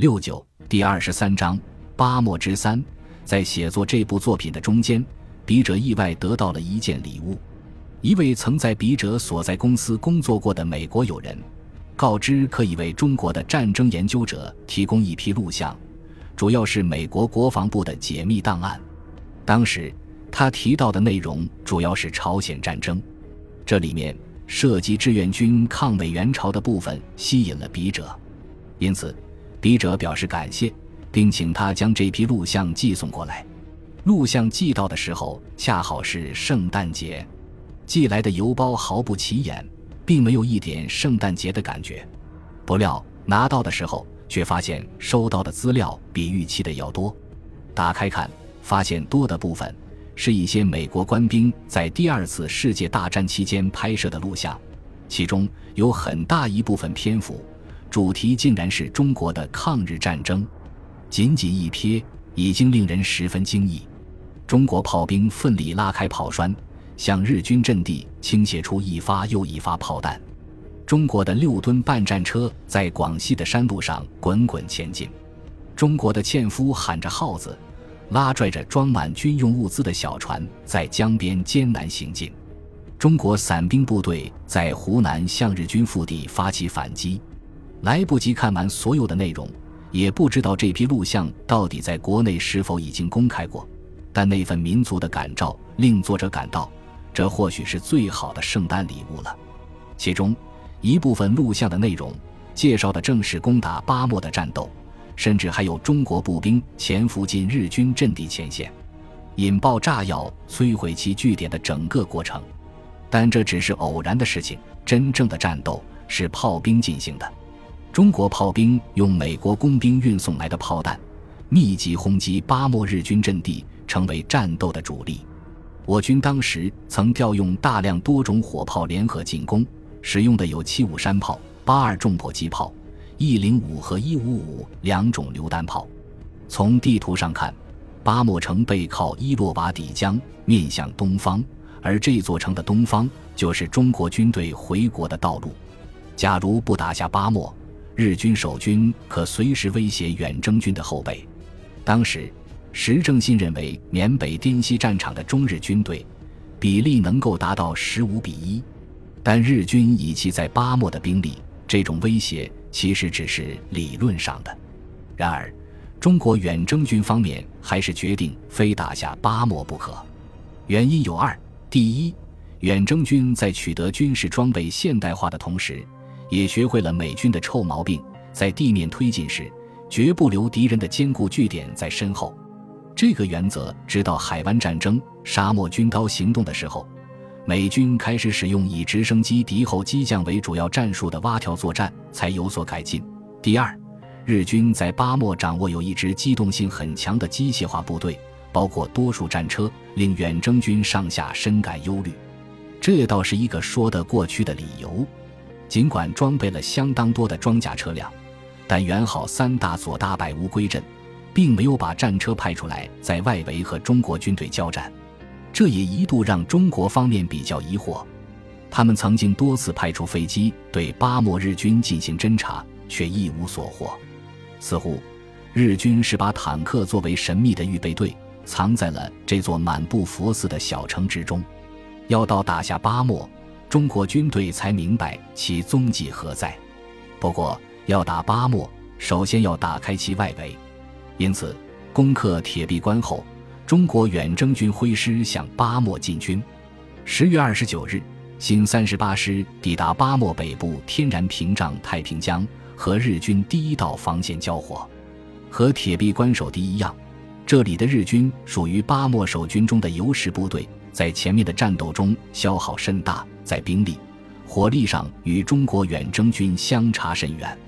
六九第二十三章八莫之三，在写作这部作品的中间，笔者意外得到了一件礼物。一位曾在笔者所在公司工作过的美国友人，告知可以为中国的战争研究者提供一批录像，主要是美国国防部的解密档案。当时他提到的内容主要是朝鲜战争，这里面涉及志愿军抗美援朝的部分吸引了笔者，因此笔者表示感谢，并请他将这批录像寄送过来。录像寄到的时候恰好是圣诞节。寄来的邮包毫不起眼，并没有一点圣诞节的感觉。不料拿到的时候，却发现收到的资料比预期的要多。打开看，发现多的部分是一些美国官兵在第二次世界大战期间拍摄的录像，其中有很大一部分篇幅主题竟然是中国的抗日战争。仅仅一瞥，已经令人十分惊异。中国炮兵奋力拉开炮栓。向日军阵地倾泻出一发又一发炮弹，中国的六吨半战车在广西的山路上滚滚前进，中国的纤夫喊着号子，拉拽着装满军用物资的小船在江边艰难行进，中国伞兵部队在湖南向日军腹地发起反击，来不及看完所有的内容，也不知道这批录像到底在国内是否已经公开过，但那份民族的感召令作者感到。这或许是最好的圣诞礼物了。其中一部分录像的内容介绍的正是攻打巴莫的战斗，甚至还有中国步兵潜伏进日军阵地前线，引爆炸药摧毁其据点的整个过程。但这只是偶然的事情，真正的战斗是炮兵进行的。中国炮兵用美国工兵运送来的炮弹，密集轰击巴莫日军阵地，成为战斗的主力。我军当时曾调用大量多种火炮联合进攻，使用的有七五山炮、八二重迫击炮、一零五和一五五两种榴弹炮。从地图上看，巴莫城背靠伊洛瓦底江，面向东方，而这座城的东方就是中国军队回国的道路。假如不打下巴莫，日军守军可随时威胁远征军的后背。当时。石正信认为，缅北滇西战场的中日军队比例能够达到十五比一，但日军以其在巴莫的兵力，这种威胁其实只是理论上的。然而，中国远征军方面还是决定非打下巴莫不可。原因有二：第一，远征军在取得军事装备现代化的同时，也学会了美军的臭毛病，在地面推进时，绝不留敌人的坚固据点在身后。这个原则，直到海湾战争、沙漠军刀行动的时候，美军开始使用以直升机敌后机降为主要战术的蛙跳作战，才有所改进。第二，日军在巴莫掌握有一支机动性很强的机械化部队，包括多数战车，令远征军上下深感忧虑。这倒是一个说得过去的理由。尽管装备了相当多的装甲车辆，但原好三大佐大败乌龟阵。并没有把战车派出来在外围和中国军队交战，这也一度让中国方面比较疑惑。他们曾经多次派出飞机对巴莫日军进行侦察，却一无所获。似乎日军是把坦克作为神秘的预备队，藏在了这座满布佛寺的小城之中。要到打下巴莫，中国军队才明白其踪迹何在。不过，要打巴莫，首先要打开其外围。因此，攻克铁壁关后，中国远征军挥师向巴莫进军。十月二十九日，新三十八师抵达巴莫北部天然屏障太平江，和日军第一道防线交火。和铁壁关守敌一样，这里的日军属于巴莫守军中的优势部队，在前面的战斗中消耗甚大，在兵力、火力上与中国远征军相差甚远。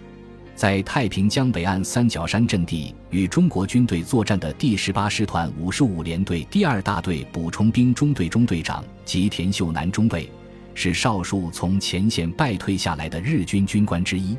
在太平江北岸三角山阵地与中国军队作战的第十八师团五十五联队第二大队补充兵中队中队长吉田秀男中尉，是少数从前线败退下来的日军军官之一。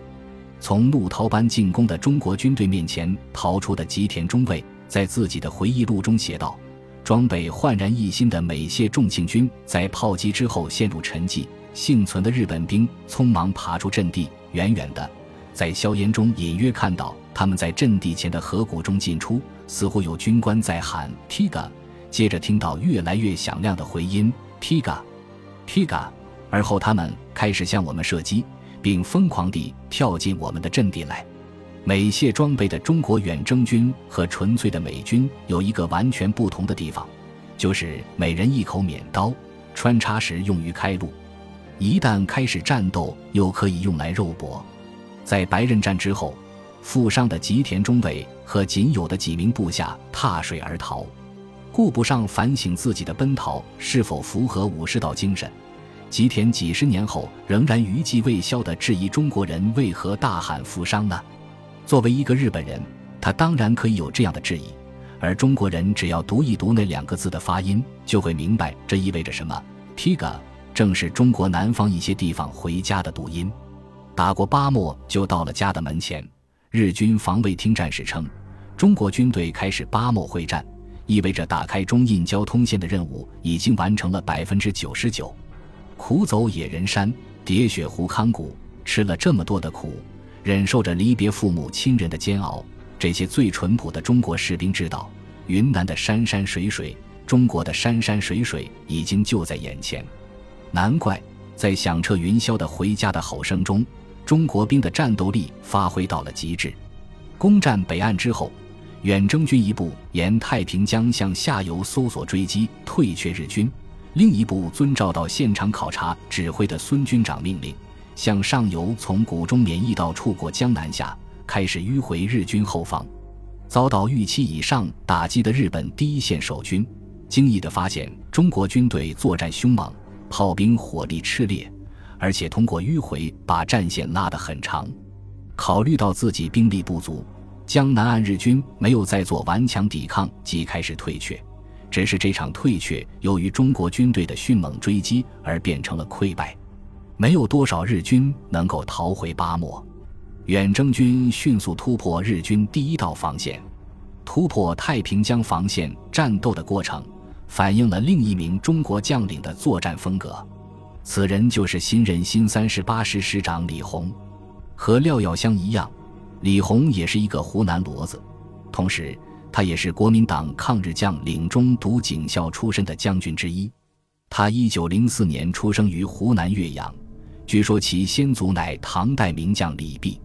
从怒涛般进攻的中国军队面前逃出的吉田中尉，在自己的回忆录中写道：“装备焕然一新的美械重庆军在炮击之后陷入沉寂，幸存的日本兵匆忙爬出阵地，远远的。”在硝烟中隐约看到他们在阵地前的河谷中进出，似乎有军官在喊 “Tiga”，接着听到越来越响亮的回音 “Tiga，Tiga”，而后他们开始向我们射击，并疯狂地跳进我们的阵地来。美械装备的中国远征军和纯粹的美军有一个完全不同的地方，就是每人一口免刀，穿插时用于开路，一旦开始战斗又可以用来肉搏。在白刃战之后，负伤的吉田中尉和仅有的几名部下踏水而逃，顾不上反省自己的奔逃是否符合武士道精神。吉田几十年后仍然余悸未消地质疑中国人为何大喊负伤呢？作为一个日本人，他当然可以有这样的质疑，而中国人只要读一读那两个字的发音，就会明白这意味着什么。Tiga 正是中国南方一些地方回家的读音。打过巴莫就到了家的门前。日军防卫厅战士称，中国军队开始巴莫会战，意味着打开中印交通线的任务已经完成了百分之九十九。苦走野人山，喋血湖康谷，吃了这么多的苦。忍受着离别父母亲人的煎熬，这些最淳朴的中国士兵知道，云南的山山水水，中国的山山水水已经就在眼前。难怪在响彻云霄的回家的吼声中，中国兵的战斗力发挥到了极致。攻占北岸之后，远征军一部沿太平江向下游搜索追击退却日军，另一部遵照到现场考察指挥的孙军长命令。向上游从谷中免疫道处过江南下，开始迂回日军后方。遭到预期以上打击的日本第一线守军，惊异地发现中国军队作战凶猛，炮兵火力炽烈，而且通过迂回把战线拉得很长。考虑到自己兵力不足，江南岸日军没有再做顽强抵抗，即开始退却。只是这场退却由于中国军队的迅猛追击而变成了溃败。没有多少日军能够逃回巴莫，远征军迅速突破日军第一道防线，突破太平江防线战斗的过程，反映了另一名中国将领的作战风格。此人就是新任新三十八师师长李红。和廖耀湘一样，李红也是一个湖南骡子，同时他也是国民党抗日将领中读警校出身的将军之一。他一九零四年出生于湖南岳阳。据说其先祖乃唐代名将李泌，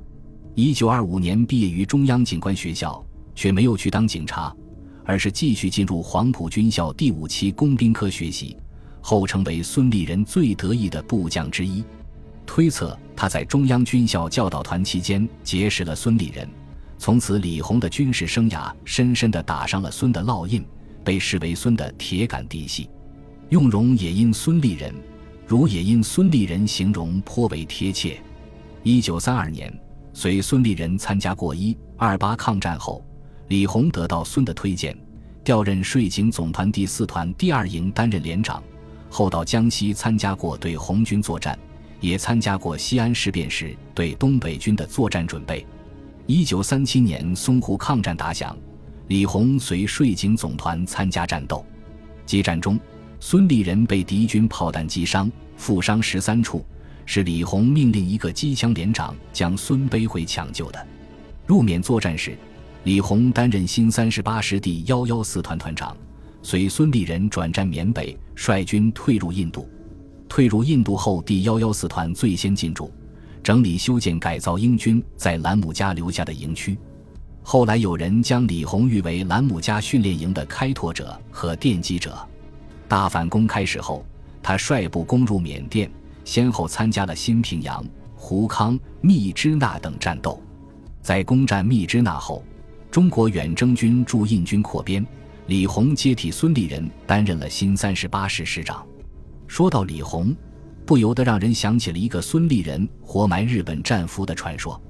一九二五年毕业于中央警官学校，却没有去当警察，而是继续进入黄埔军校第五期工兵科学习，后成为孙立人最得意的部将之一。推测他在中央军校教导团期间结识了孙立人，从此李鸿的军事生涯深深地打上了孙的烙印，被视为孙的铁杆嫡系。用荣也因孙立人。如也因孙立人形容颇为贴切。一九三二年，随孙立人参加过一二八抗战后，李鸿得到孙的推荐，调任税警总团第四团第二营担任连长。后到江西参加过对红军作战，也参加过西安事变时对东北军的作战准备。一九三七年淞沪抗战打响，李鸿随税警总团参加战斗，激战中。孙立人被敌军炮弹击伤，负伤十三处，是李鸿命令一个机枪连长将孙背回抢救的。入缅作战时，李鸿担任新三十八师第幺幺四团团长，随孙立人转战缅北，率军退入印度。退入印度后，第幺幺四团最先进驻，整理修建改造英军在兰姆加留下的营区。后来有人将李鸿誉为兰姆加训练营的开拓者和奠基者。大反攻开始后，他率部攻入缅甸，先后参加了新平阳、胡康、密支那等战斗。在攻占密支那后，中国远征军驻印军扩编，李鸿接替孙立人担任了新三十八师师长。说到李鸿，不由得让人想起了一个孙立人活埋日本战俘的传说。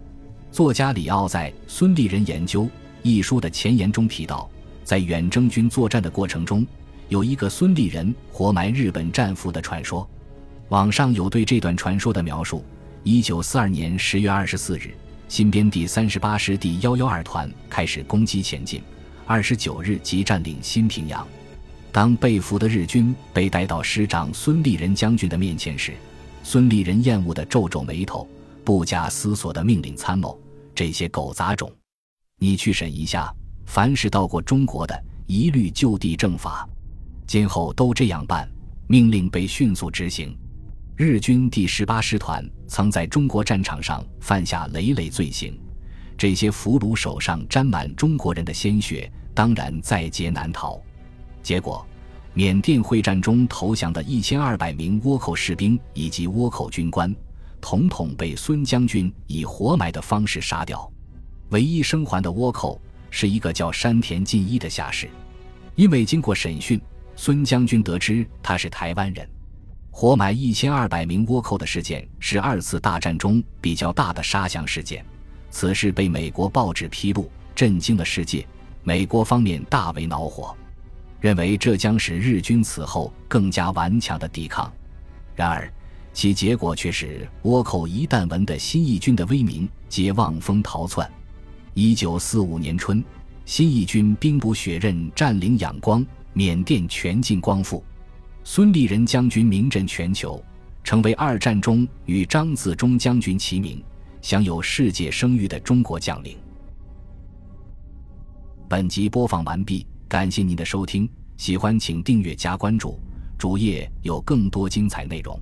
作家李奥在《孙立人研究》一书的前言中提到，在远征军作战的过程中。有一个孙立人活埋日本战俘的传说，网上有对这段传说的描述。一九四二年十月二十四日，新编第三十八师第幺幺二团开始攻击前进，二十九日即占领新平阳。当被俘的日军被带到师长孙立人将军的面前时，孙立人厌恶地皱皱眉头，不假思索地命令参谋：“这些狗杂种，你去审一下，凡是到过中国的，一律就地正法。今后都这样办。命令被迅速执行。日军第十八师团曾在中国战场上犯下累累罪行，这些俘虏手上沾满中国人的鲜血，当然在劫难逃。结果，缅甸会战中投降的一千二百名倭寇士兵以及倭寇军官，统统被孙将军以活埋的方式杀掉。唯一生还的倭寇是一个叫山田进一的下士，因为经过审讯。孙将军得知他是台湾人，活埋一千二百名倭寇的事件是二次大战中比较大的杀降事件。此事被美国报纸披露，震惊了世界。美国方面大为恼火，认为这将使日军此后更加顽强的抵抗。然而，其结果却是倭寇一旦闻得新义军的威名，皆望风逃窜。一九四五年春，新义军兵不血刃占领仰光。缅甸全境光复，孙立人将军名震全球，成为二战中与张自忠将军齐名、享有世界声誉的中国将领。本集播放完毕，感谢您的收听，喜欢请订阅加关注，主页有更多精彩内容。